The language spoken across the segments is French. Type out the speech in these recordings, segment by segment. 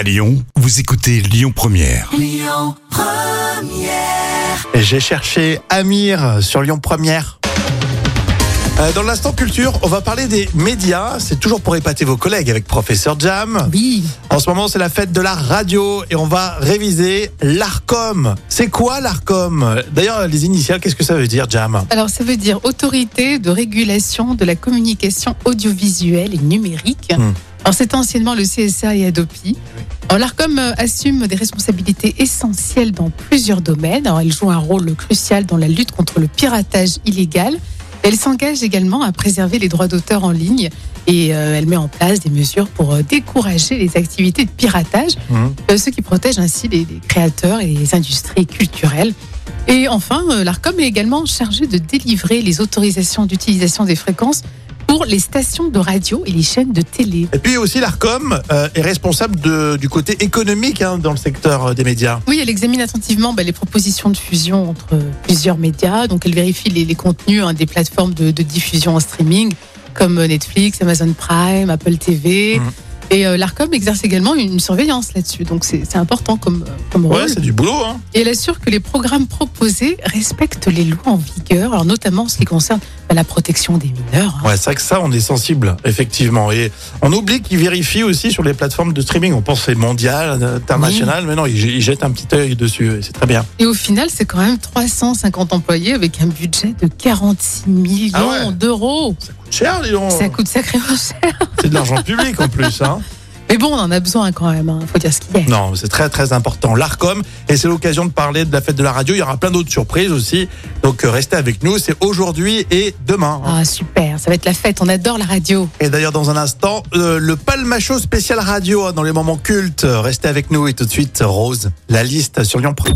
À Lyon, vous écoutez Lyon Première. J'ai cherché Amir sur Lyon Première. Euh, Dans l'instant culture, on va parler des médias. C'est toujours pour épater vos collègues avec Professeur Jam. Oui, En ce moment, c'est la fête de la radio et on va réviser l'ARCOM. C'est quoi l'ARCOM? D'ailleurs, les initiales, qu'est-ce que ça veut dire, Jam? Alors ça veut dire Autorité de régulation de la communication audiovisuelle et numérique. Hmm. Alors c'était anciennement le CSA et Adopi. Alors l'ARCOM euh, assume des responsabilités essentielles dans plusieurs domaines. Alors elle joue un rôle crucial dans la lutte contre le piratage illégal. Elle s'engage également à préserver les droits d'auteur en ligne et euh, elle met en place des mesures pour euh, décourager les activités de piratage, euh, ce qui protège ainsi les, les créateurs et les industries culturelles. Et enfin, l'ARCOM est également chargé de délivrer les autorisations d'utilisation des fréquences pour les stations de radio et les chaînes de télé. Et puis aussi, l'ARCOM euh, est responsable de- du côté économique hein, dans le secteur euh, des médias. Oui, elle examine attentivement bah, les propositions de fusion entre plusieurs médias. Donc, elle vérifie les, les contenus hein, des plateformes de, de diffusion en streaming comme euh, Netflix, Amazon Prime, Apple TV. Mhm. Et euh, l'ARCOM exerce également une surveillance là-dessus. Donc, c'est important comme, comme rôle. Ouais, c'est du boulot. Hein. Et elle assure que les programmes proposés respectent les lois en vigueur, alors notamment en ce qui concerne la protection des mineurs. hein. Ouais, c'est vrai que ça, on est sensible, effectivement. Et on oublie qu'ils vérifient aussi sur les plateformes de streaming. On pense que c'est mondial, international, mais non, ils, jettent un petit œil dessus. C'est très bien. Et au final, c'est quand même 350 employés avec un budget de 46 millions Ah ouais. d'euros. Ça coûte cher, dis donc. Ça coûte sacrément cher. C'est de l'argent public en plus. Hein. Mais bon, on en a besoin quand même, il faut dire ce qu'il y a. Non, c'est très très important. L'ARCOM, et c'est l'occasion de parler de la fête de la radio. Il y aura plein d'autres surprises aussi. Donc euh, restez avec nous. C'est aujourd'hui et demain. hein. Ah super, ça va être la fête, on adore la radio. Et d'ailleurs, dans un instant, euh, le Palmacho spécial radio hein, dans les moments cultes. Restez avec nous et tout de suite, Rose, la liste sur Lyon Pro.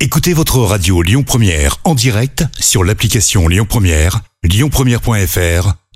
Écoutez votre radio Lyon Première en direct sur l'application Lyon Première, lyonpremière.fr